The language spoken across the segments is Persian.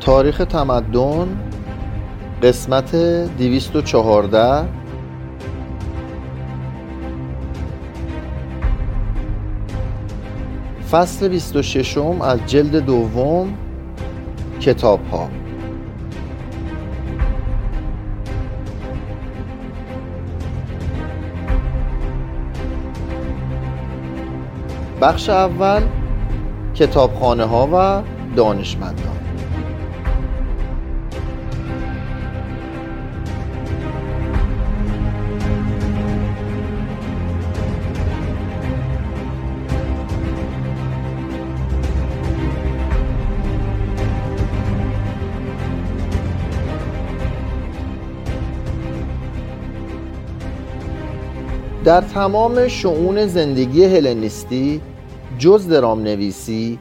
تاریخ تمدن قسمت 214 فصل 26 از جلد دوم کتاب ها بخش اول کتابخانه ها و دانشمندان. در تمام شعون زندگی هلنیستی جز درام نویسی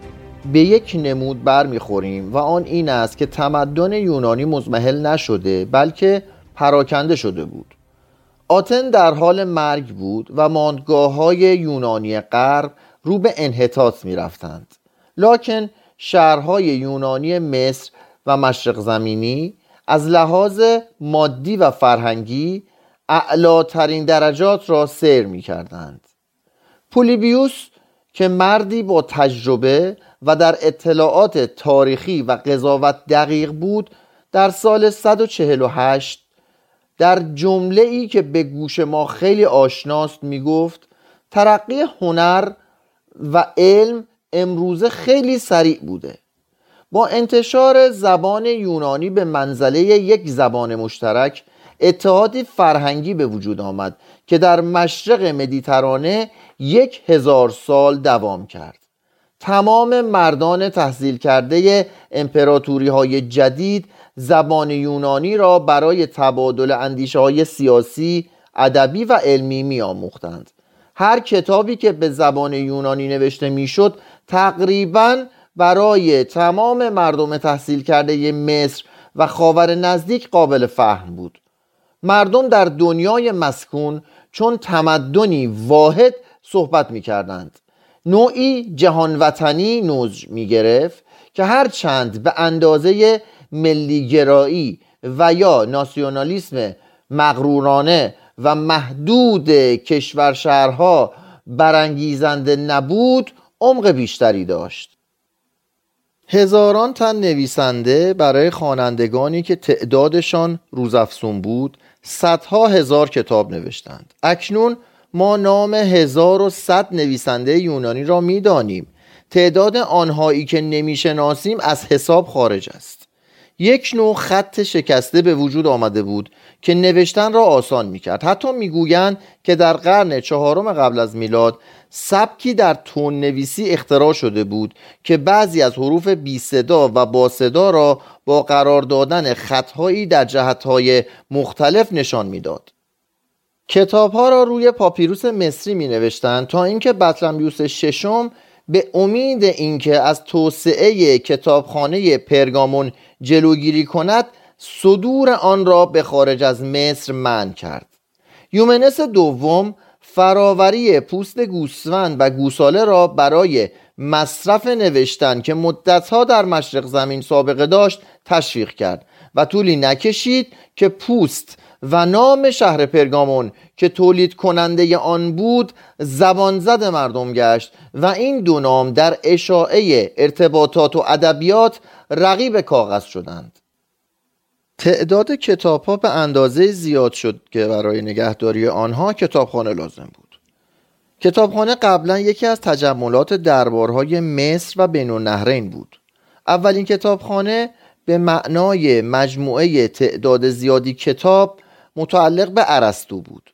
به یک نمود برمیخوریم و آن این است که تمدن یونانی مزمحل نشده بلکه پراکنده شده بود. آتن در حال مرگ بود و ماندگاه های یونانی غرب رو به انحطاط می رفتند لکن شهرهای یونانی مصر و مشرق زمینی از لحاظ مادی و فرهنگی اعلاترین درجات را سیر می کردند پولیبیوس که مردی با تجربه و در اطلاعات تاریخی و قضاوت دقیق بود در سال 148 در جمله ای که به گوش ما خیلی آشناست می گفت ترقی هنر و علم امروزه خیلی سریع بوده. با انتشار زبان یونانی به منزله یک زبان مشترک اتحادی فرهنگی به وجود آمد که در مشرق مدیترانه یک هزار سال دوام کرد تمام مردان تحصیل کرده امپراتوری های جدید زبان یونانی را برای تبادل اندیشه های سیاسی، ادبی و علمی می آموختند. هر کتابی که به زبان یونانی نوشته می‌شد تقریبا برای تمام مردم تحصیل کرده مصر و خاور نزدیک قابل فهم بود مردم در دنیای مسکون چون تمدنی واحد صحبت می کردند نوعی جهان وطنی نوز می گرفت که هر چند به اندازه ملیگرایی و یا ناسیونالیسم مغرورانه و محدود کشور شهرها برانگیزنده نبود عمق بیشتری داشت. هزاران تن نویسنده برای خوانندگانی که تعدادشان روزافزون بود صدها هزار کتاب نوشتند. اکنون ما نام هزار و صد نویسنده یونانی را می‌دانیم. تعداد آنهایی که نمی‌شناسیم از حساب خارج است. یک نوع خط شکسته به وجود آمده بود که نوشتن را آسان می‌کرد. حتی می‌گویند که در قرن چهارم قبل از میلاد سبکی در تون نویسی اختراع شده بود که بعضی از حروف بی صدا و با صدا را با قرار دادن خطهایی در جهتهای مختلف نشان می‌داد. کتاب ها را روی پاپیروس مصری می نوشتند تا اینکه بطلمیوس ششم به امید اینکه از توسعه کتابخانه پرگامون جلوگیری کند صدور آن را به خارج از مصر منع کرد یومنس دوم فراوری پوست گوسفند و گوساله را برای مصرف نوشتن که مدتها در مشرق زمین سابقه داشت تشویق کرد و طولی نکشید که پوست و نام شهر پرگامون که تولید کننده آن بود زبان زد مردم گشت و این دو نام در اشاعه ارتباطات و ادبیات رقیب کاغذ شدند. تعداد کتاب ها به اندازه زیاد شد که برای نگهداری آنها کتابخانه لازم بود. کتابخانه قبلا یکی از تجملات دربارهای مصر و بین النهرین بود. اولین کتابخانه به معنای مجموعه تعداد زیادی کتاب متعلق به ارسطو بود.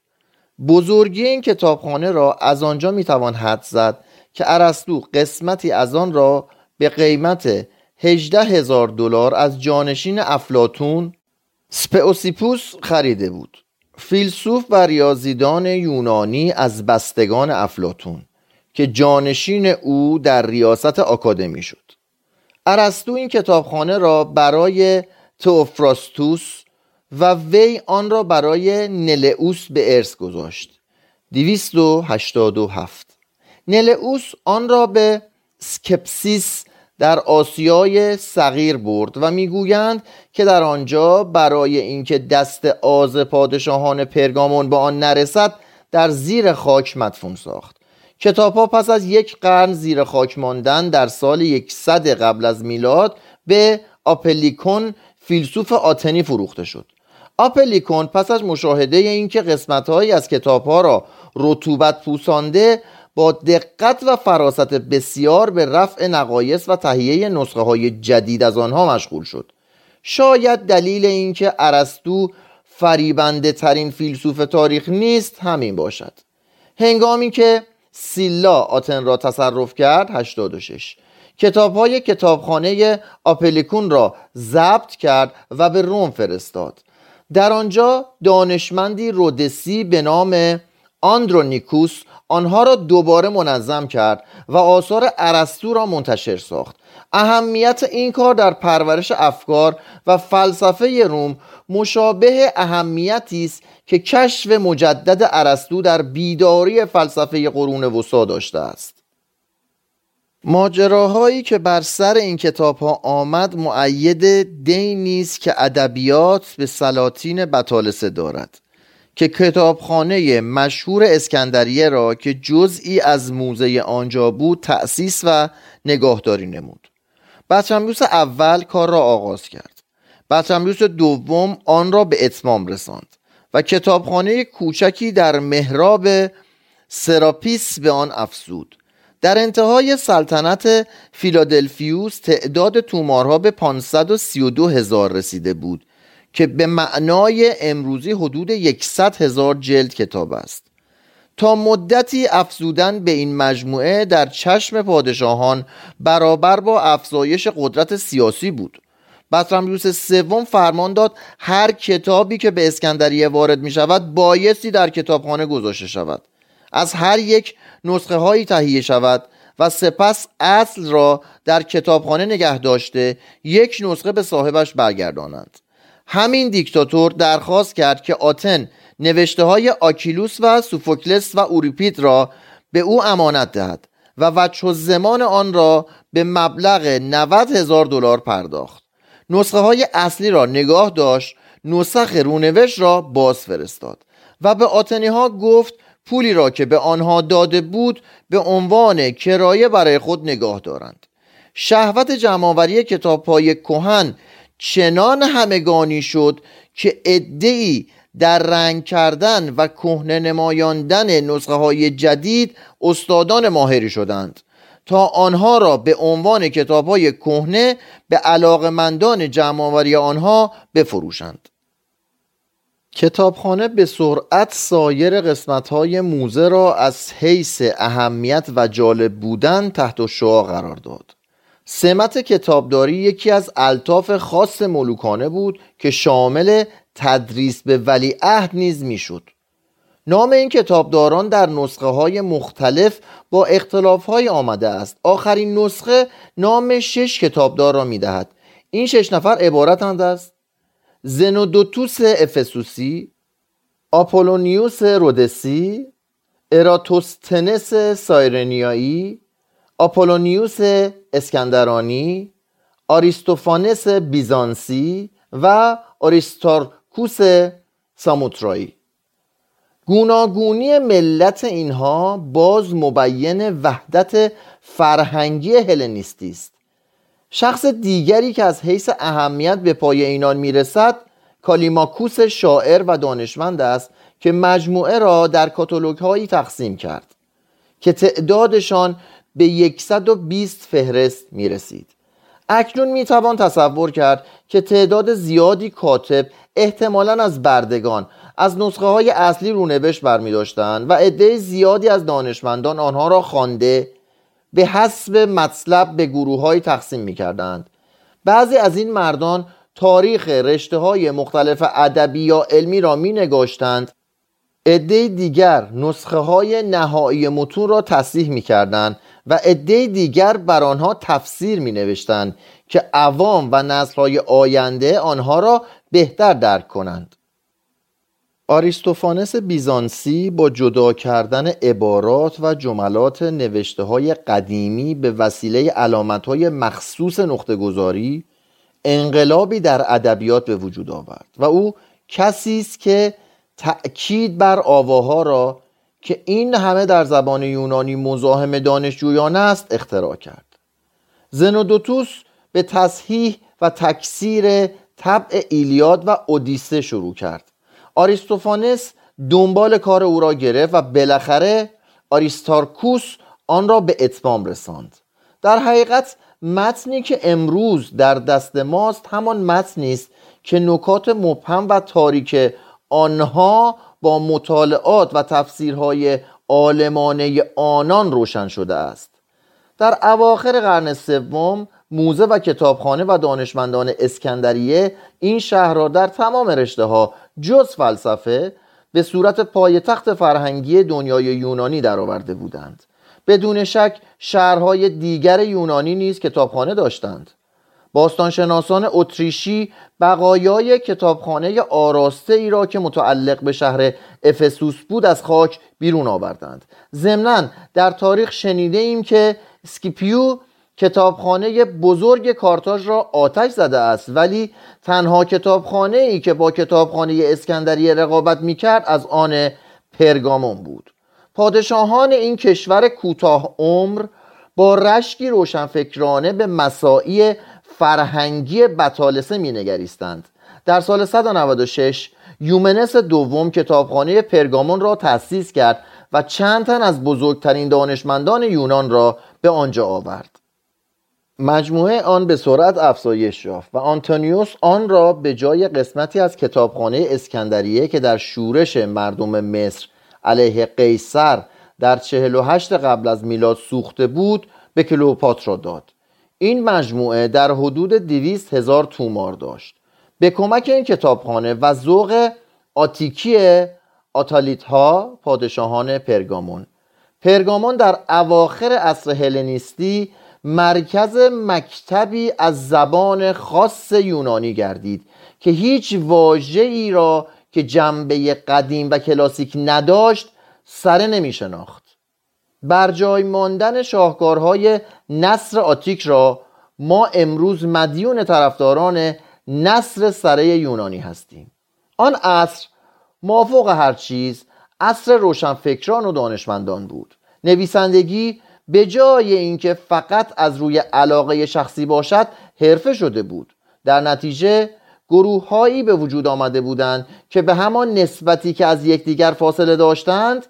بزرگی این کتابخانه را از آنجا می‌توان حد زد که ارسطو قسمتی از آن را به قیمت 18 هزار دلار از جانشین افلاتون سپئوسیپوس خریده بود. فیلسوف و ریاضیدان یونانی از بستگان افلاتون که جانشین او در ریاست آکادمی شد. ارسطو این کتابخانه را برای توفراستوس و وی آن را برای نلئوس به ارث گذاشت. 287 نلئوس آن را به سکپسیس در آسیای صغیر برد و می‌گویند که در آنجا برای اینکه دست آز پادشاهان پرگامون به آن نرسد در زیر خاک مدفون ساخت. کتاب ها پس از یک قرن زیر خاک ماندن در سال یکصد قبل از میلاد به آپلیکون فیلسوف آتنی فروخته شد. آپلیکون پس از مشاهده اینکه قسمتهایی از کتاب ها را رطوبت پوسانده با دقت و فراست بسیار به رفع نقایص و تهیه نسخه های جدید از آنها مشغول شد. شاید دلیل اینکه ارسطو فریبنده ترین فیلسوف تاریخ نیست همین باشد. هنگامی که سیلا آتن را تصرف کرد 86 کتاب های کتابخانه آپلیکون را ضبط کرد و به روم فرستاد. در آنجا دانشمندی رودسی به نام آندرونیکوس آنها را دوباره منظم کرد و آثار ارسطو را منتشر ساخت. اهمیت این کار در پرورش افکار و فلسفه روم مشابه اهمیتی است که کشف مجدد ارسطو در بیداری فلسفه قرون وسطا داشته است. ماجراهایی که بر سر این کتاب ها آمد معید دینی است که ادبیات به سلاطین بطالسه دارد. که کتابخانه مشهور اسکندریه را که جزئی از موزه آنجا بود تأسیس و نگاهداری نمود. بطلمیوس اول کار را آغاز کرد. بطلمیوس دوم آن را به اتمام رساند و کتابخانه کوچکی در محراب سراپیس به آن افزود. در انتهای سلطنت فیلادلفیوس تعداد تومارها به 532 هزار رسیده بود. که به معنای امروزی حدود 100 هزار جلد کتاب است. تا مدتی افزودن به این مجموعه در چشم پادشاهان برابر با افزایش قدرت سیاسی بود. بطرمیوس سوم فرمان داد هر کتابی که به اسکندریه وارد می شود بایستی در کتابخانه گذاشته شود. از هر یک نسخه هایی تهیه شود و سپس اصل را در کتابخانه نگه داشته یک نسخه به صاحبش برگردانند. همین دیکتاتور درخواست کرد که آتن نوشته های آکیلوس و سوفوکلس و اوریپید را به او امانت دهد و وجه زمان آن را به مبلغ 90 هزار دلار پرداخت. نسخه های اصلی را نگاه داشت نسخ رونوشت را باز فرستاد و به آتنی ها گفت پولی را که به آنها داده بود به عنوان کرایه برای خود نگاه دارند. شهوت جمعآوری کتاب های کهن چنان همگانی شد که ادعی در رنگ کردن و کهنه نمایاندن نسخه های جدید استادان ماهری شدند تا آنها را به عنوان کتاب های کهنه به علاقمندان جمعآوری آنها بفروشند. کتابخانه به سرعت سایر قسمت های موزه را از حیث اهمیت و جالب بودن تحت شعا قرار داد. سمت کتابداری یکی از الطاف خاص ملوکانه بود که شامل تدریس به ولیعهد نیز می‌شد. نام این کتابداران در نسخه های مختلف با اختلاف های آمده است. آخرین نسخه نام شش کتابدار را می دهد این شش نفر عبارتند است زنودوتوس افسوسی آپولونیوس رودسی اراتوستنس سایرنیایی آپولونیوس اسکندرانی آریستوفانس بیزانسی و آریستارکوس ساموترایی. گوناگونی ملت اینها باز مبین وحدت فرهنگی هلنیستی است. شخص دیگری که از حیث اهمیت به پای اینان می‌رسد کالیماکوس شاعر و دانشمند است که مجموعه را در کاتالوگ هایی تقسیم کرد که تعدادشان به 120 فهرست می رسید اکنون می توان تصور کرد که تعداد زیادی کاتب احتمالا از بردگان از نسخه های اصلی رونوشت برمی داشتند و عده زیادی از دانشمندان آنها را خوانده به حسب مطلب به گروه های تقسیم می کردند بعضی از این مردان تاریخ رشته های مختلف ادبی یا علمی را می نگاشتند عده دیگر نسخه های نهایی متون را تصحیح می کردند و عده دیگر بر آنها تفسیر می نوشتند که عوام و نسل های آینده آنها را بهتر درک کنند. آریستوفانس بیزانسی با جدا کردن عبارات و جملات نوشته های قدیمی به وسیله علامت های مخصوص نقطه گذاری انقلابی در ادبیات به وجود آورد و او کسی است که تأکید بر آواها را که این همه در زبان یونانی مزاحم دانشجویان است اختراع کرد. زنودوتوس به تصحیح و تکثیر طبع ایلیاد و اودیسه شروع کرد. آریستوفانس دنبال کار او را گرفت و بالاخره آریستارکوس آن را به اتمام رساند. در حقیقت متنی که امروز در دست ماست همان متنی است که نکات مبهم و تاریک آنها با مطالعات و تفسیرهای عالمانه آنان روشن شده است. در اواخر قرن سوم موزه و کتابخانه و دانشمندان اسکندریه این شهر را در تمام رشته ها جز فلسفه به صورت پایتخت فرهنگی دنیای یونانی درآورده بودند. بدون شک شهرهای دیگر یونانی نیز کتابخانه داشتند. باستانشناسان اتریشی بقایای کتابخانه آراسته ای را که متعلق به شهر افسوس بود از خاک بیرون آوردند. ضمنا در تاریخ شنیده ایم که سکیپیو کتابخانه بزرگ کارتاژ را آتش زده است ولی تنها کتابخانه ای که با کتابخانه اسکندریه رقابت می کرد از آن پرگامون بود. پادشاهان این کشور کوتاه عمر با رشکی روشنفکرانه به مساعی فرهنگی بطالسه می نگریستند در سال 196 یومنس دوم کتابخانه پرگامون را تأسیس کرد و چند تن از بزرگترین دانشمندان یونان را به آنجا آورد. مجموعه آن به سرعت افزایش یافت و آنتونیوس آن را به جای قسمتی از کتابخانه اسکندریه که در شورش مردم مصر علیه قیصر در 48 قبل از میلاد سوخته بود به کلوپاترا داد. این مجموعه در حدود دویست هزار تومار داشت. به کمک این کتابخانه و ذوق آتیکی آتالیت ها پادشاهان پرگامون. پرگامون در اواخر عصر هلنیستی مرکز مکتبی از زبان خاص یونانی گردید که هیچ واژه ای را که جنبه قدیم و کلاسیک نداشت سره نمی شناخت بر جای ماندن شاهکارهای نصر آتیک را ما امروز مدیون طرفداران نصر سره یونانی هستیم. آن عصر مافوق هر چیز عصر روشنفکران و دانشمندان بود. نویسندگی به جای اینکه فقط از روی علاقه شخصی باشد حرفه شده بود. در نتیجه گروههایی به وجود آمده بودند که به همان نسبتی که از یکدیگر فاصله داشتند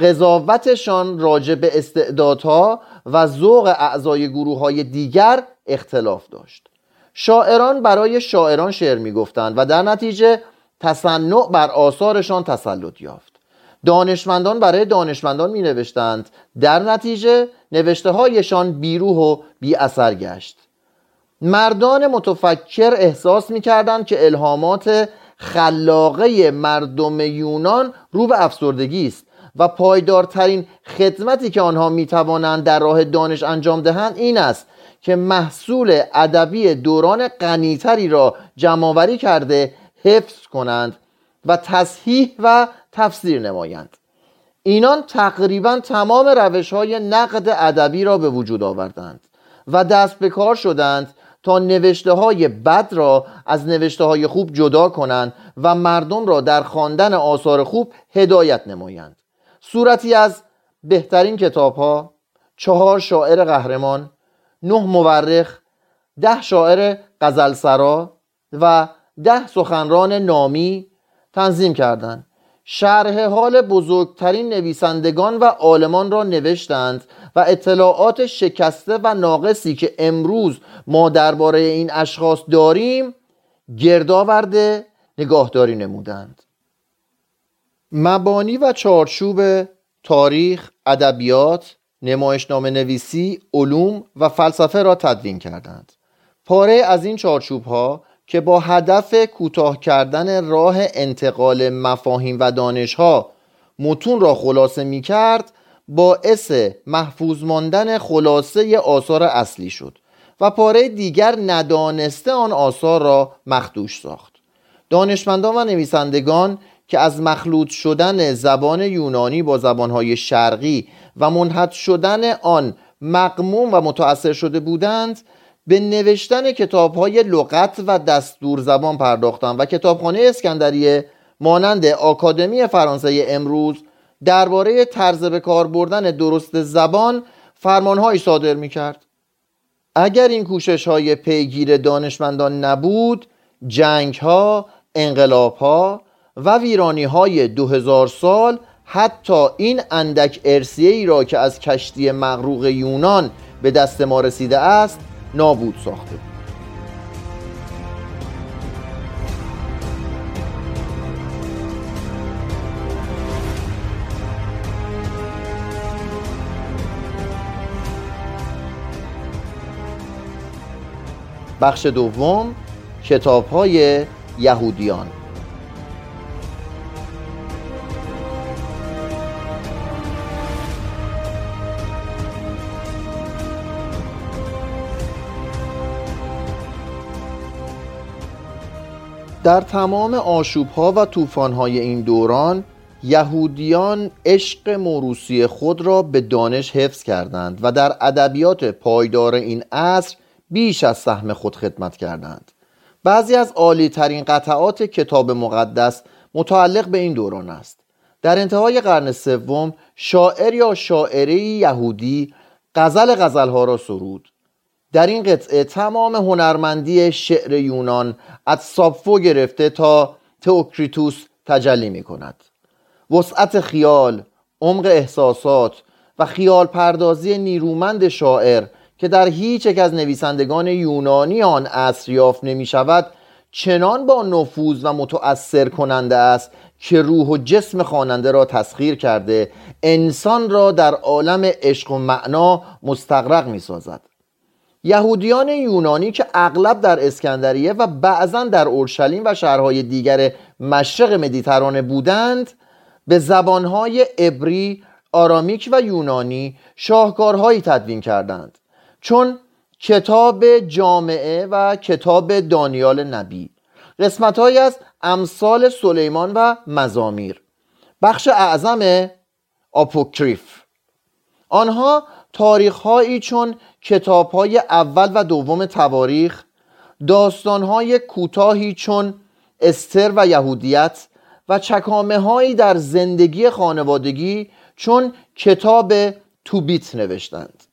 قضاوتشان راجع به استعدادها و ذوق اعضای گروه های دیگر اختلاف داشت. شاعران برای شاعران شعر می‌گفتند و در نتیجه تصنع بر آثارشان تسلط یافت. دانشمندان برای دانشمندان می نوشتند در نتیجه نوشته هایشان بیروح و بی اثر گشت. مردان متفکر احساس می کردند که الهامات خلاقه مردم یونان رو به افسردگی است. و پایدارترین خدمتی که آنها می توانند در راه دانش انجام دهند این است که محصول ادبی دوران غنیتری را جمعآوری کرده حفظ کنند و تصحیح و تفسیر نمایند. اینان تقریبا تمام روش های نقد ادبی را به وجود آوردند و دست به کار شدند تا نوشته های بد را از نوشته های خوب جدا کنند و مردم را در خواندن آثار خوب هدایت نمایند. صورتی از بهترین کتاب ها چهار شاعر قهرمان نه مورخ ده شاعر غزلسرا و ده سخنران نامی تنظیم کردند. شرح حال بزرگترین نویسندگان و عالمان را نوشتند و اطلاعات شکسته و ناقصی که امروز ما درباره این اشخاص داریم گردآورده نگاهداری نمودند. مبانی و چارچوب تاریخ، ادبیات، نمایشنامه نویسی، علوم و فلسفه را تدوین کردند. پاره از این چارچوب ها که با هدف کوتاه کردن راه انتقال مفاهیم و دانشها متون را خلاصه می کرد باعث محفوظ ماندن خلاصه آثار اصلی شد و پاره دیگر ندانسته آن آثار را مخدوش ساخت دانشمندان و نویسندگان که از مخلوط شدن زبان یونانی با زبانهای شرقی و منحط شدن آن مقموم و متأثر شده بودند به نوشتن کتاب های لغت و دستور زبان پرداختند و کتابخانه اسکندریه مانند آکادمی فرانسه امروز درباره طرز به کار بردن درست زبان فرمانهایی صادر می کرد. اگر این کوشش های پیگیر دانشمندان نبود جنگ ها، انقلاب ها و ویرانی های دو سال حتی این اندک ارسیه ای را که از کشتی مغروق یونان به دست ما رسیده است نابود ساخته. بود بخش دوم کتاب های یهودیان. در تمام آشوب ها و طوفان های این دوران یهودیان عشق موروسی خود را به دانش حفظ کردند و در ادبیات پایدار این عصر بیش از سهم خود خدمت کردند. بعضی از عالی ترین قطعات کتاب مقدس متعلق به این دوران است. در انتهای قرن سوم شاعر یا شاعری یهودی غزل غزلها را سرود. در این قطعه تمام هنرمندی شعر یونان از سابفو گرفته تا تئوکریتوس تجلی می کند وسعت خیال، عمق احساسات و خیال پردازی نیرومند شاعر که در هیچ یک از نویسندگان یونانی آن عصر یافت نمی شود چنان با نفوذ و متأثر کننده است که روح و جسم خواننده را تسخیر کرده انسان را در عالم عشق و معنا مستقرق می سازد یهودیان یونانی که اغلب در اسکندریه و بعضا در اورشلیم و شهرهای دیگر مشرق مدیترانه بودند به زبانهای عبری، آرامیک و یونانی شاهکارهایی تدوین کردند. چون کتاب جامعه و کتاب دانیال نبی قسمتهایی از امثال سلیمان و مزامیر. بخش اعظم آپوکریف آنها تاریخهایی چون کتابهای اول و دوم تواریخ داستانهای کوتاهی چون استر و یهودیت و چکامه هایی در زندگی خانوادگی چون کتاب توبیت نوشتند.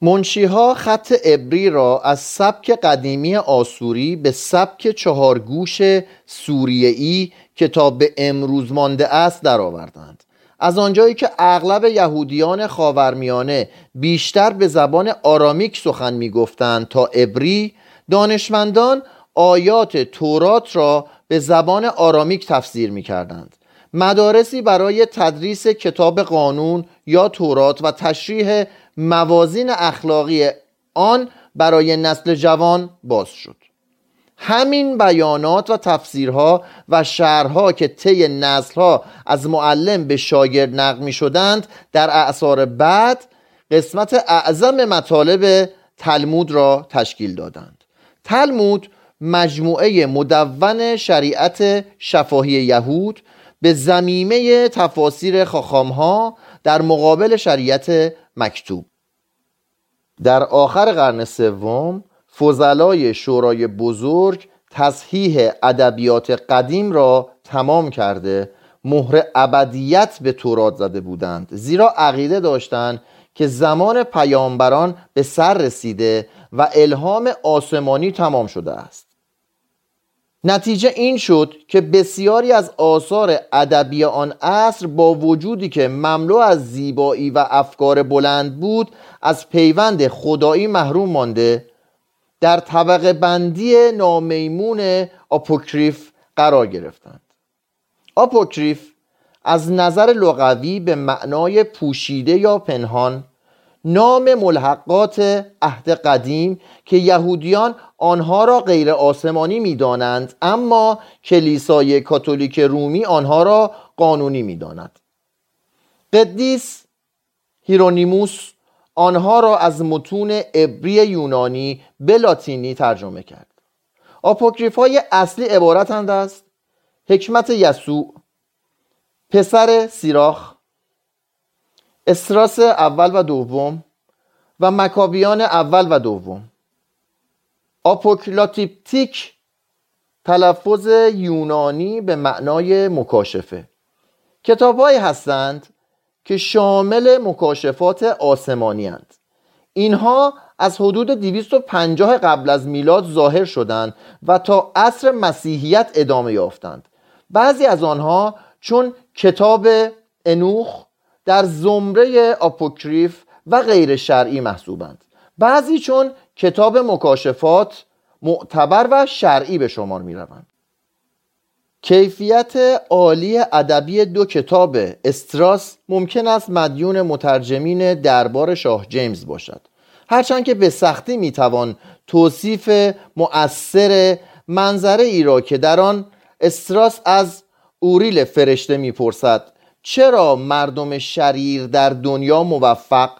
منشیها خط ابری را از سبک قدیمی آسوری به سبک چهارگوش سوریه‌ای کتاب به امروز مانده است درآوردند. از آنجایی که اغلب یهودیان خاورمیانه بیشتر به زبان آرامیک سخن می‌گفتند تا ابری دانشمندان آیات تورات را به زبان آرامیک تفسیر می کردند. مدارسی برای تدریس کتاب قانون یا تورات و تشریح موازین اخلاقی آن برای نسل جوان باز شد همین بیانات و تفسیرها و شعرها که طی نسلها از معلم به شاگرد نقل می شدند در اعثار بعد قسمت اعظم مطالب تلمود را تشکیل دادند. تلمود مجموعه مدون شریعت شفاهی یهود به زمیمه تفاسیر خاخامها در مقابل شریعت مکتوب. در آخر قرن سوم فضلای شورای بزرگ تصحیح ادبیات قدیم را تمام کرده. مهر ابدیت به تورات زده بودند. زیرا عقیده داشتند که زمان پیامبران به سر رسیده و الهام آسمانی تمام شده است. نتیجه این شد که بسیاری از آثار ادبی آن عصر با وجودی که مملو از زیبایی و افکار بلند بود از پیوند خدایی محروم مانده. در طبقه بندی نامیمون آپوکریف قرار گرفتند. آپوکریف از نظر لغوی به معنای پوشیده یا پنهان نام ملحقات عهد قدیم که یهودیان آنها را غیر آسمانی می‌دانند اما کلیسای کاتولیک رومی آنها را قانونی می‌داند. قدیس هیرونیموس آنها را از متون عبری یونانی به لاتینی ترجمه کرد. آپوکریف های اصلی عبارتند از حکمت یسوع پسر سیراخ اسدراس اول و دوم و مکابیان اول و دوم. آپوکالیپتیک تلفظ یونانی به معنای مکاشفه. کتابهایی هستند که شامل مکاشفات آسمانی هستند اینها از حدود 250 قبل از میلاد ظاهر شدند و تا عصر مسیحیت ادامه یافتند. بعضی از آنها چون کتاب انوخ در زمره آپوکریف و غیر شرعی محسوبند. بعضی چون کتاب مکاشفات معتبر و شرعی به شمار می روند کیفیت عالی ادبی دو کتاب استراس ممکن است مدیون مترجمین دربار شاه جیمز باشد. هرچند که به سختی می‌توان توصیف مؤثر منظره ای را که در آن استراس از اوریل فرشته می‌پرسد چرا مردم شریر در دنیا موفق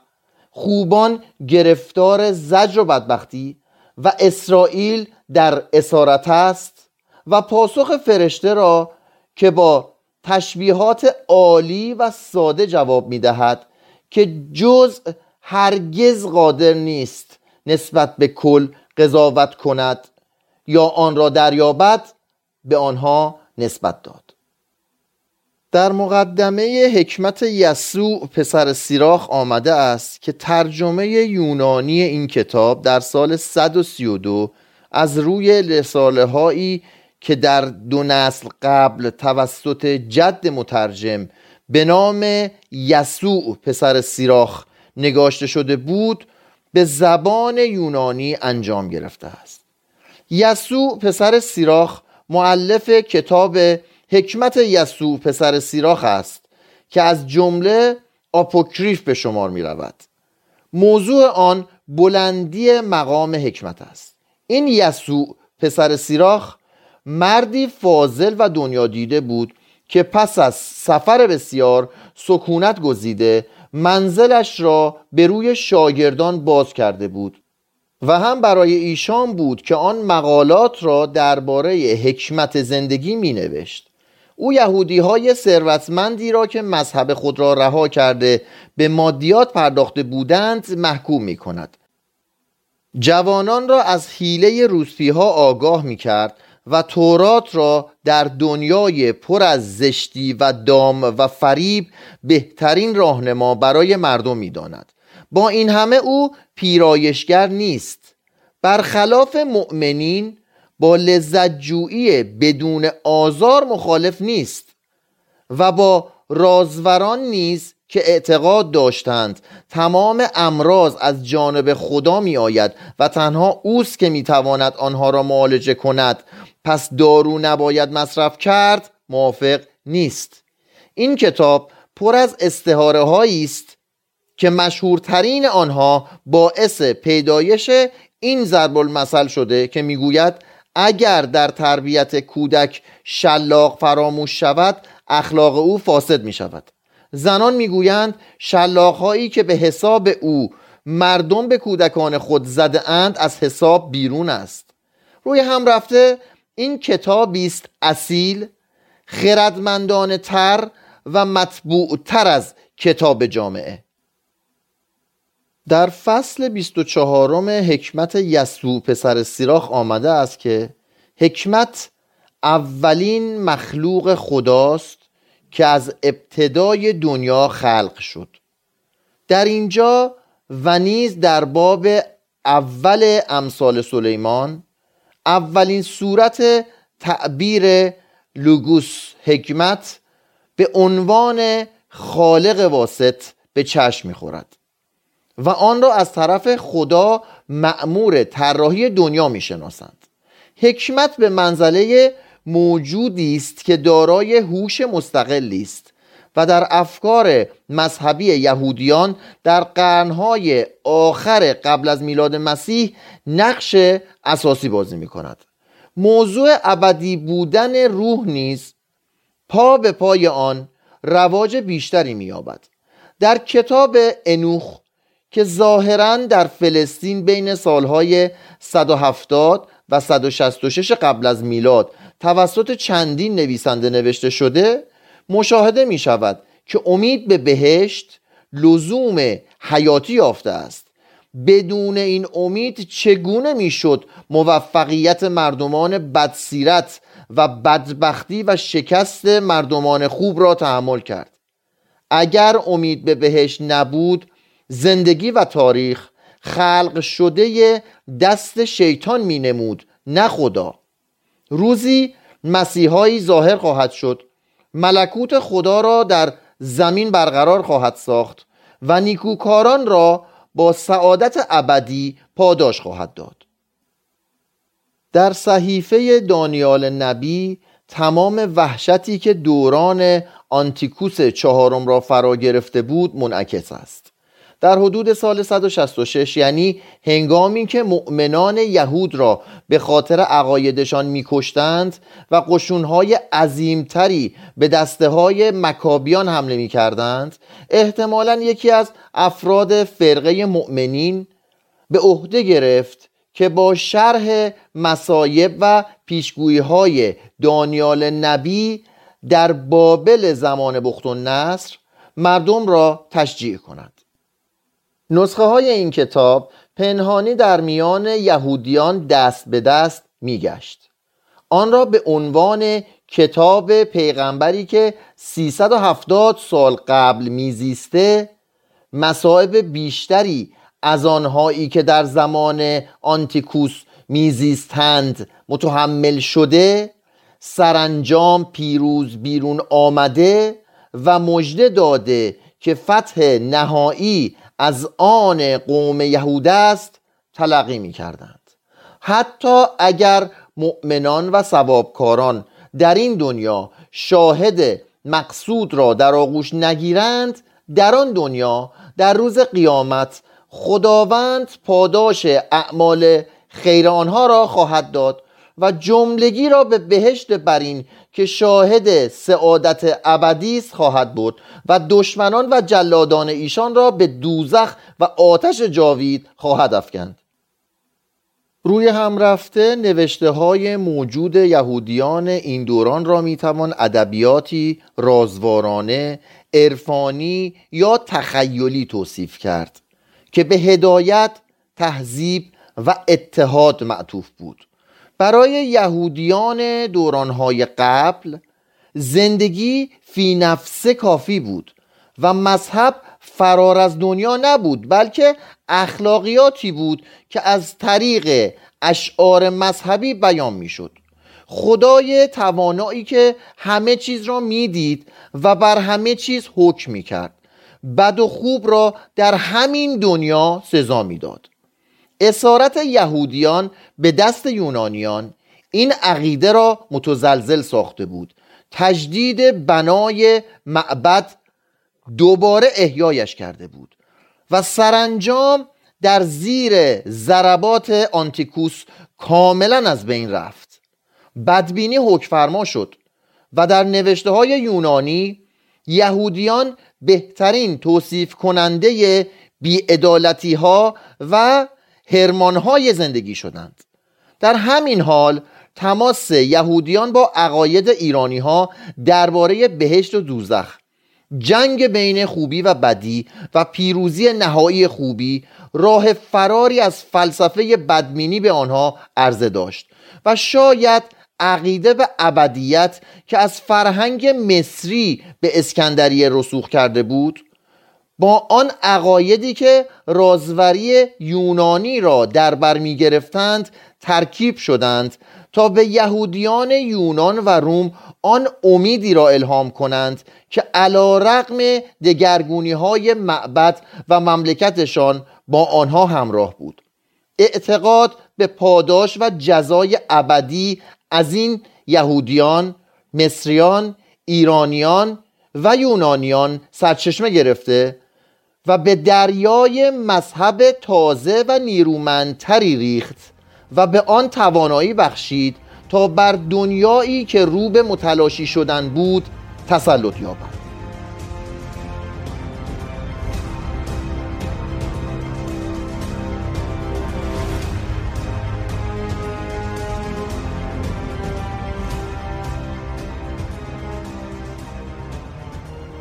خوبان گرفتار زجر و بدبختی و اسرائیل در اسارت است؟ و پاسخ فرشته را که با تشبیهات عالی و ساده جواب می دهد که جز هرگز قادر نیست نسبت به کل قضاوت کند یا آن را دریابد به آنها نسبت داد. در مقدمه حکمت یسوع پسر سیراخ آمده است که ترجمه یونانی این کتاب در سال 132 از روی رساله هایی که در دو نسل قبل توسط جد مترجم به نام یسوع پسر سیراخ نگاشته شده بود به زبان یونانی انجام گرفته است. یسوع پسر سیراخ معلف کتاب حکمت یسوع پسر سیراخ است که از جمله آپوکریف به شمار می رود موضوع آن بلندی مقام حکمت است. این یسوع پسر سیراخ مردی فاضل و دنیا دیده بود که پس از سفر بسیار سکونت گزیده منزلش را به روی شاگردان باز کرده بود. و هم برای ایشان بود که آن مقالات را درباره حکمت زندگی می نوشت او یهودی های ثروتمندی را که مذهب خود را رها کرده به مادیات پرداخته بودند محکوم می کند جوانان را از حیله روسپی ها آگاه می کرد و تورات را در دنیای پر از زشتی و دام و فریب بهترین راهنما برای مردم می داند. با این همه او پیرایشگر نیست برخلاف مؤمنین با لذت جویی بدون آزار مخالف نیست و با رازوران نیز که اعتقاد داشتند تمام امراض از جانب خدا می آید و تنها اوست که می تواند آنها را معالجه کند پس دارو نباید مصرف کرد موافق نیست. این کتاب پر از استهاره هایی است که مشهورترین آنها باعث پیدایش این ضرب المثل شده که می‌گوید اگر در تربیت کودک شلاق فراموش شود اخلاق او فاسد می شود زنان می‌گویند شلاق هایی که به حساب او مردم به کودکان خود زده اند از حساب بیرون است. روی هم رفته این کتابی است اصیل خردمندانه تر و مطبوع تر از کتاب جامعه. در فصل 24 حکمت یسوع پسر سیراخ آمده است که حکمت اولین مخلوق خداست که از ابتدای دنیا خلق شد. در اینجا و نیز در باب اول امثال سلیمان اولین صورت تعبیر لوگوس حکمت به عنوان خالق واسط به چشم می‌خورد و آن را از طرف خدا معمور طراحی دنیا می‌شناسند. حکمت به منزله موجودی است که دارای هوش مستقلی است. و در افکار مذهبی یهودیان در قرنهای آخر قبل از میلاد مسیح نقش اساسی بازی می کند موضوع ابدی بودن روح نیز پا به پای آن رواج بیشتری مییابد. در کتاب انوخ که ظاهرا در فلسطین بین سالهای 170 و 166 قبل از میلاد توسط چندین نویسنده نوشته شده مشاهده می شود که امید به بهشت لزوم حیاتی یافته است. بدون این امید چگونه می‌شد موفقیت مردمان بدسیرت و بدبختی و شکست مردمان خوب را تحمل کرد؟ اگر امید به بهشت نبود زندگی و تاریخ خلق شده دست شیطان می نمود نه خدا. روزی مسیحایی ظاهر خواهد شد ملکوت خدا را در زمین برقرار خواهد ساخت و نیکوکاران را با سعادت ابدی پاداش خواهد داد. در صحیفه دانیال نبی تمام وحشتی که دوران آنتیکوس چهارم را فرا گرفته بود منعکس است. در حدود سال 166 یعنی هنگامی که مؤمنان یهود را به خاطر عقایدشان میکشتند و قشونهای عظیمتری به دسته های مکابیان حمله می‌کردند احتمالا یکی از افراد فرقه مؤمنین به عهده گرفت که با شرح مسایب و پیشگویی های دانیال نبی در بابل زمان بخت و نصر مردم را تشجیع کند نسخه های این کتاب پنهانی در میان یهودیان دست به دست میگشت. آن را به عنوان کتاب پیغمبری که 370 سال قبل میزیسته مصائب بیشتری از آنهایی که در زمان آنتیکوس میزیستند متحمل شده سرانجام پیروز بیرون آمده و مژده داده که فتح نهایی از آن قوم یهود است تلقی می کردند حتی اگر مؤمنان و ثوابکاران در این دنیا شاهد مقصود را در آغوش نگیرند در آن دنیا در روز قیامت خداوند پاداش اعمال خیر آنها را خواهد داد و جملگی را به بهشت برین که شاهد سعادت ابدی است خواهد بود و دشمنان و جلادان ایشان را به دوزخ و آتش جاوید خواهد افکند. روی هم رفته نوشته های موجود یهودیان این دوران را می‌توان ادبیاتی رازوارانه عرفانی یا تخیلی توصیف کرد که به هدایت تهذیب و اتحاد معطوف بود. برای یهودیان دورانهای قبل زندگی فی نفسه کافی بود و مذهب فرار از دنیا نبود بلکه اخلاقیاتی بود که از طریق اشعار مذهبی بیان می‌شد. خدای توانایی که همه چیز را می‌دید و بر همه چیز حکم می‌کرد. بد و خوب را در همین دنیا سزا می‌داد. اسارت یهودیان به دست یونانیان این عقیده را متزلزل ساخته بود. تجدید بنای معبد دوباره احیایش کرده بود و سرانجام در زیر ضربات آنتیکوس کاملا از بین رفت. بدبینی حکفرما شد و در نوشته های یونانی یهودیان بهترین توصیف کننده بیعدالتی ها و هرمانهای زندگی شدند. در همین حال تماس یهودیان با عقاید ایرانی ها درباره بهشت و دوزخ جنگ بین خوبی و بدی و پیروزی نهایی خوبی راه فراری از فلسفه بدمینی به آنها عرضه داشت و شاید عقیده به ابدیت که از فرهنگ مصری به اسکندریه رسوخ کرده بود با آن عقایدی که رازوری یونانی را در بر می گرفتند ترکیب شدند تا به یهودیان یونان و روم آن امیدی را الهام کنند که علا رقم دگرگونی های معبد و مملکتشان با آنها همراه بود. اعتقاد به پاداش و جزای ابدی از این یهودیان مصریان ایرانیان و یونانیان سرچشمه گرفته و به دریای مذهب تازه و نیرومندتری ریخت و به آن توانایی بخشید تا بر دنیایی که رو به متلاشی شدن بود تسلط یابد.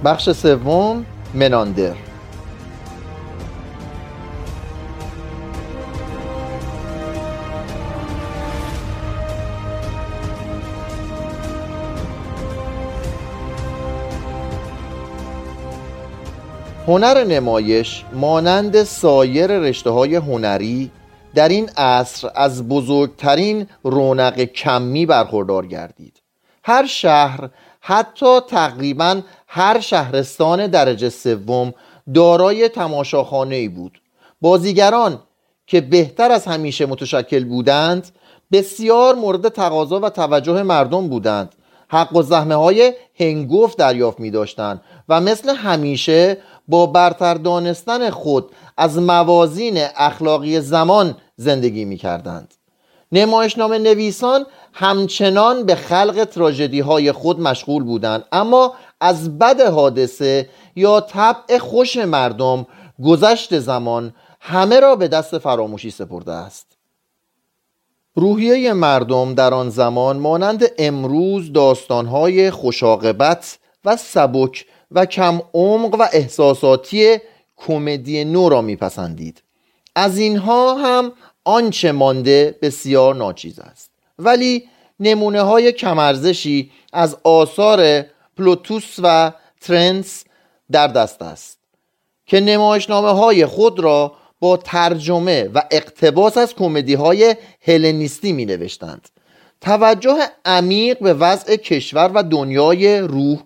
بخش سوم مناندر. هنر نمایش مانند سایر رشته های هنری در این عصر از بزرگترین رونق کمی برخوردار گردید. هر شهر حتی تقریبا هر شهرستان درجه سوم دارای تماشاخانه ای بود. بازیگران که بهتر از همیشه متشکل بودند بسیار مورد تقاضا و توجه مردم بودند. حق و زحمه های هنگفت دریافت می داشتند و مثل همیشه با برتر دانستن خود از موازین اخلاقی زمان زندگی می کردند نمایشنامه نویسان همچنان به خلق تراژدی های خود مشغول بودند اما از بد حادثه یا طبع خوش مردم گذشت زمان همه را به دست فراموشی سپرده است. روحیه مردم در آن زمان مانند امروز داستانهای خوشاقبت و سبک و کم عمق و احساساتی کمدی نو را میپسندید. از اینها هم آنچه مانده بسیار ناچیز است. ولی نمونه های کمرزشی از آثار پلوتوس و ترنس در دست است که نمایشنامه های خود را با ترجمه و اقتباس از کمدی های هلنیستی می نوشتند توجه عمیق به وضع کشور و دنیای روح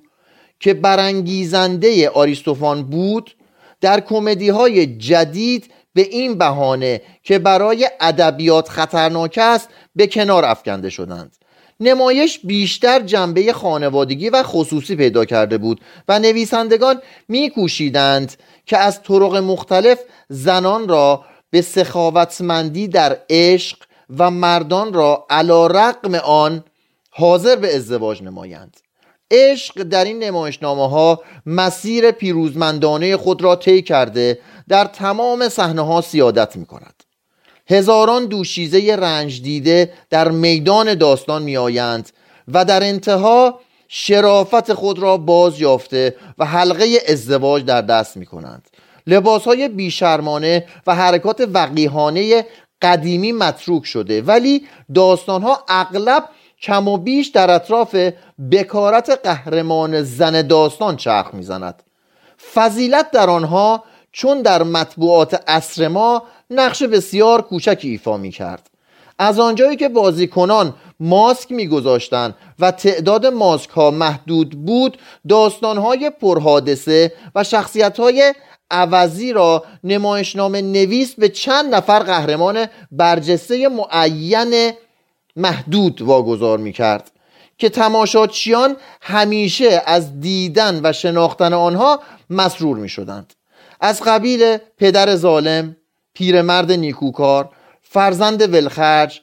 که برانگیزنده آریستوفان بود در کمدی های جدید به این بهانه که برای ادبیات خطرناک است به کنار افکنده شدند. نمایش بیشتر جنبه خانوادگی و خصوصی پیدا کرده بود و نویسندگان میکوشیدند که از طرق مختلف زنان را به سخاوتمندی در عشق و مردان را علا رقم آن حاضر به ازدواج نمایند. عشق در این نمایشنامه ها مسیر پیروزمندانه خود را طی کرده در تمام صحنه ها سیادت می کند هزاران دوشیزه رنج دیده در میدان داستان می آیند و در انتها شرافت خود را باز یافته و حلقه ازدواج در دست می کنند لباس های بیشرمانه و حرکات وقیهانه قدیمی متروک شده ولی داستان ها اغلب کم و بیش در اطراف بکارت قهرمان زن داستان چرخ می‌زند. فضیلت در آنها چون در مطبوعات عصر ما نقش بسیار کوچکی ایفا می کرد از آنجایی که بازیکنان ماسک میگذاشتند و تعداد ماسک ها محدود بود داستان های پرحادثه و شخصیت های عوضی را نمایشنامه نویس به چند نفر قهرمان برجسته معین محدود واگذار می کرد که تماشاچیان همیشه از دیدن و شناختن آنها مسرور می شدند از قبیل پدر ظالم پیرمرد نیکوکار فرزند ولخرج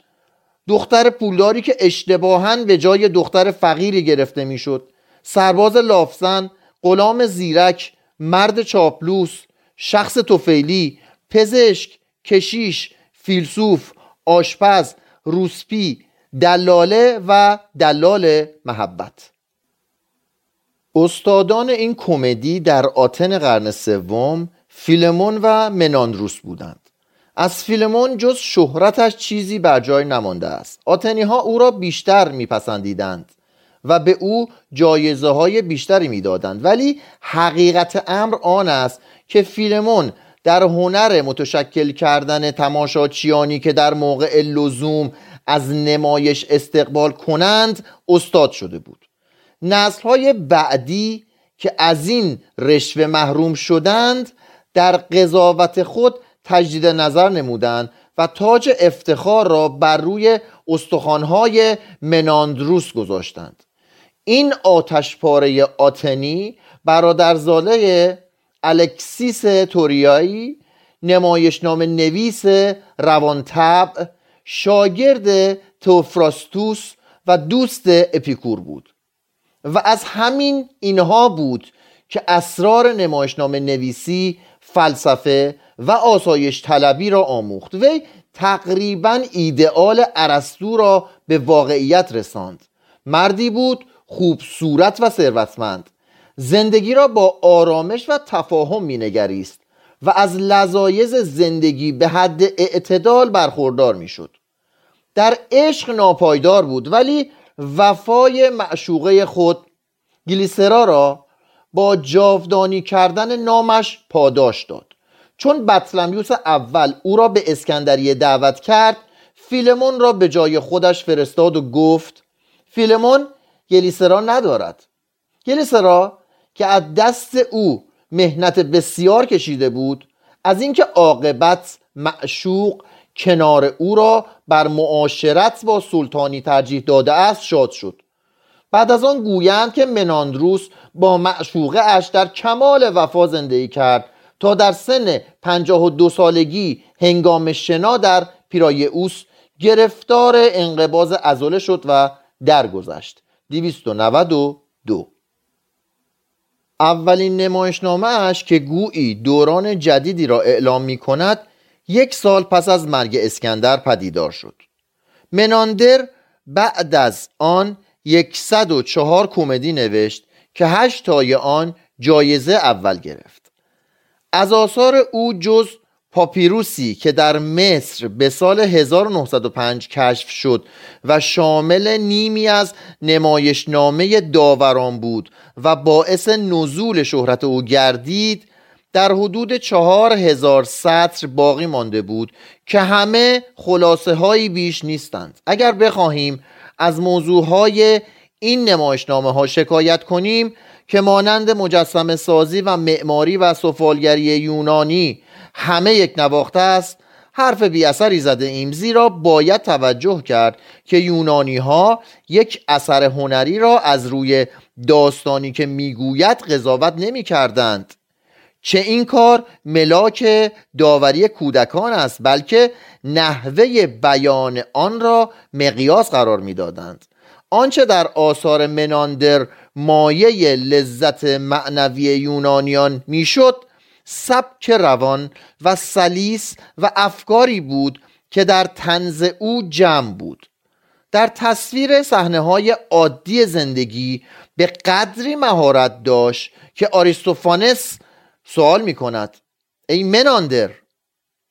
دختر پولداری که اشتباها به جای دختر فقیری گرفته می‌شد. سرباز لافزن غلام زیرک مرد چاپلوس شخص توفیلی پزشک کشیش فیلسوف آشپز روسپی دلاله و دلال محبت. استادان این کمدی در آتن قرن سوم فیلمون و مناندروس بودند. از فیلمون جز شهرتش چیزی بر جای نمانده است. آتنی ها او را بیشتر میپسندیدند و به او جایزه های بیشتری می‌دادند. ولی حقیقت امر آن است که فیلمون در هنر متشکل کردن تماشاچیانی که در موقع لزوم از نمایش استقبال کنند استاد شده بود. نسل های بعدی که از این رشوه محروم شدند در قضاوت خود تجدید نظر نمودند و تاج افتخار را بر روی استخوانهای مناندروس گذاشتند. این آتشپاره آتنی برادرزاده الکسیس توریایی نمایشنام نویس روانتب شاگرد توفراستوس و دوست اپیکور بود. و از همین اینها بود که اسرار نمایشنامه نویسی فلسفه و آسایش طلبی را آموخت. وی تقریبا ایدئال ارسطو را به واقعیت رساند. مردی بود خوب صورت و ثروتمند. زندگی را با آرامش و تفاهم مینگریست و از لذایز زندگی به حد اعتدال برخوردار می‌شد. در عشق ناپایدار بود ولی وفای معشوقه خود گلیسرا را با جاودانی کردن نامش پاداش داد. چون بطلمیوس اول او را به اسکندریه دعوت کرد فیلمون را به جای خودش فرستاد و گفت فیلمون گلیسرا ندارد. گلیسرا که از دست او مهنت بسیار کشیده بود از اینکه عاقبت معشوق کنار او را بر معاشرت با سلطانی ترجیح داده است شاد شد. بعد از آن گویند که مناندروس با معشوقه اش در کمال وفا زندگی کرد تا در سن پنجاه و دو سالگی هنگام شنا در پیرایوس گرفتار انقباز ازوله شد و درگذشت. 292 اولین نمایشنامه اش که گویی دوران جدیدی را اعلام می کند یک سال پس از مرگ اسکندر پدیدار شد. مناندر بعد از آن یکصد و چهار کمدی نوشت که هشت تای آن جایزه اول گرفت. از آثار او جز پاپیروسی که در مصر به سال 1905 کشف شد و شامل نیمی از نمایشنامه داوران بود و باعث نزول شهرت او گردید در حدود چهار هزار سطر باقی مانده بود که همه خلاصه هایی بیش نیستند. اگر بخواهیم از موضوع های این نمایشنامه ها شکایت کنیم که مانند مجسم سازی و معماری و سفالگری یونانی همه یک نواخته است حرف بی اثری زده ایم. زیرا باید توجه کرد که یونانی ها یک اثر هنری را از روی داستانی که می‌گوید قضاوت نمی کردند چه این کار ملاک داوری کودکان است بلکه نحوه بیان آن را مقیاس قرار می‌دادند. آنچه در آثار مناندر مایه لذت معنوی یونانیان می‌شد سبک روان و سلیس و افکاری بود که در تنز او جمع بود. در تصویر صحنه های عادی زندگی به قدری مهارت داشت که آریستوفانس سوال می کند ای مناندر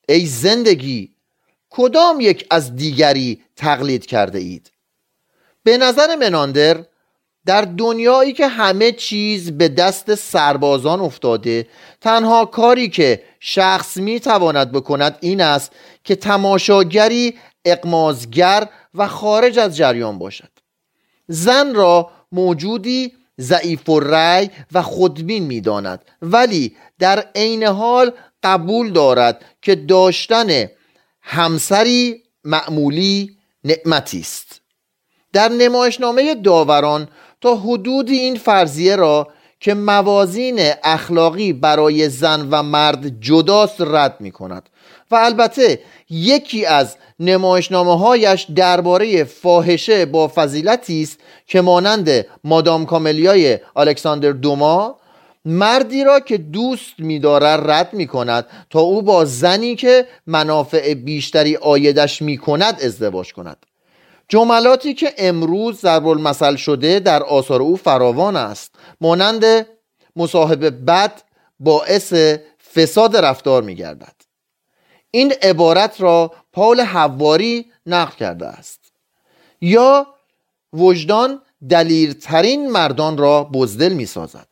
ای زندگی کدام یک از دیگری تقلید کرده اید؟ به نظر مناندر در دنیایی که همه چیز به دست سربازان افتاده تنها کاری که شخص می تواند بکند این است که تماشاگری اقمازگر و خارج از جریان باشد. زن را موجودی ضعیف و رأی و خودبین می‌داند. ولی در عین حال قبول دارد که داشتن همسری معمولی نعمتی است. در نمایشنامه داوران تا حدودی این فرضیه را که موازین اخلاقی برای زن و مرد جداست رد می کند و البته یکی از نمایشنامه هایش درباره فاحشه با فضیلتی است که مانند مادام کاملیای الکساندر دوما مردی را که دوست می‌دارد رد می کند تا او با زنی که منافع بیشتری آیدش می کند ازدواج کند. جملاتی که امروز ضرب المثل شده در آثار او فراوان است مانند مصاحب بد باعث فساد رفتار می گردد این عبارت را پاول حواری نقل کرده است. یا وجدان دلیرترین مردان را بزدل می سازد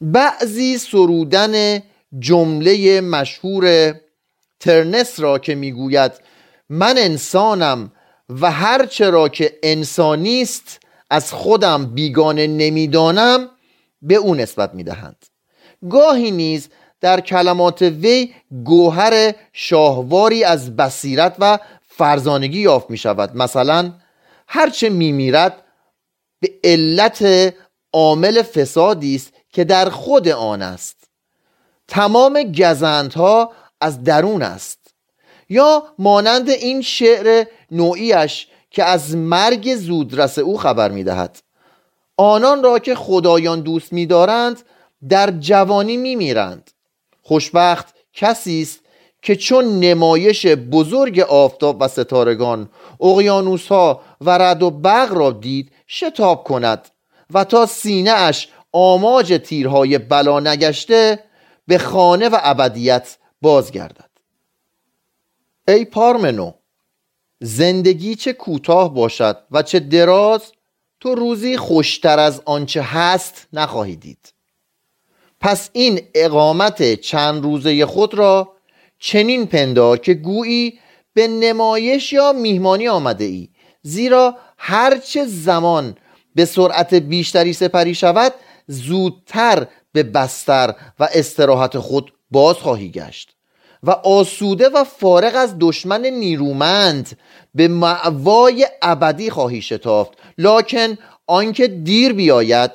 بعضی سرودن جمله مشهور ترنس را که می‌گوید من انسانم و هر چرا که انسانی است از خودم بیگانه نمی‌دانم به او نسبت می‌دهند. گاهی نیز در کلمات وی گوهر شاهواری از بصیرت و فرزانگی یافت می شود مثلا هرچه می میرد به علت عامل فسادی است که در خود آن است. تمام گزندها از درون است. یا مانند این شعر نوعیش که از مرگ زودرس او خبر می دهد آنان را که خدایان دوست می دارند در جوانی می میرند خوشبخت کسی است که چون نمایش بزرگ آفتاب و ستارگان اقیانوس ها و رد و برق را دید شتاب کند و تا سینه اش آماج تیرهای بلا نگشته به خانه و ابدیت بازگردد. ای پارمنو زندگی چه کوتاه باشد و چه دراز تو روزی خوشتر از آنچه هست نخواهی دید. پس این اقامت چند روزه خود را چنین پندار که گویی به نمایش یا میهمانی آمده ای زیرا هرچه زمان به سرعت بیشتری سپری شود زودتر به بستر و استراحت خود باز خواهی گشت و آسوده و فارغ از دشمن نیرومند به معوای ابدی خواهی شتافت. لاکن آنکه دیر بیاید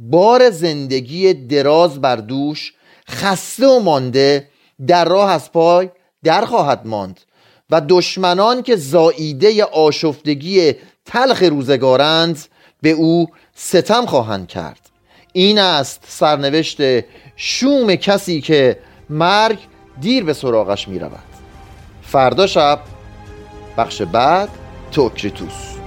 بار زندگی دراز بر دوش خسته و مانده در راه از پای در خواهد ماند و دشمنان که زاییده آشفتگی تلخ روزگارند به او ستم خواهند کرد. این است سرنوشت شوم کسی که مرگ دیر به سراغش می رود فردا شب بخش بعد توکریتوس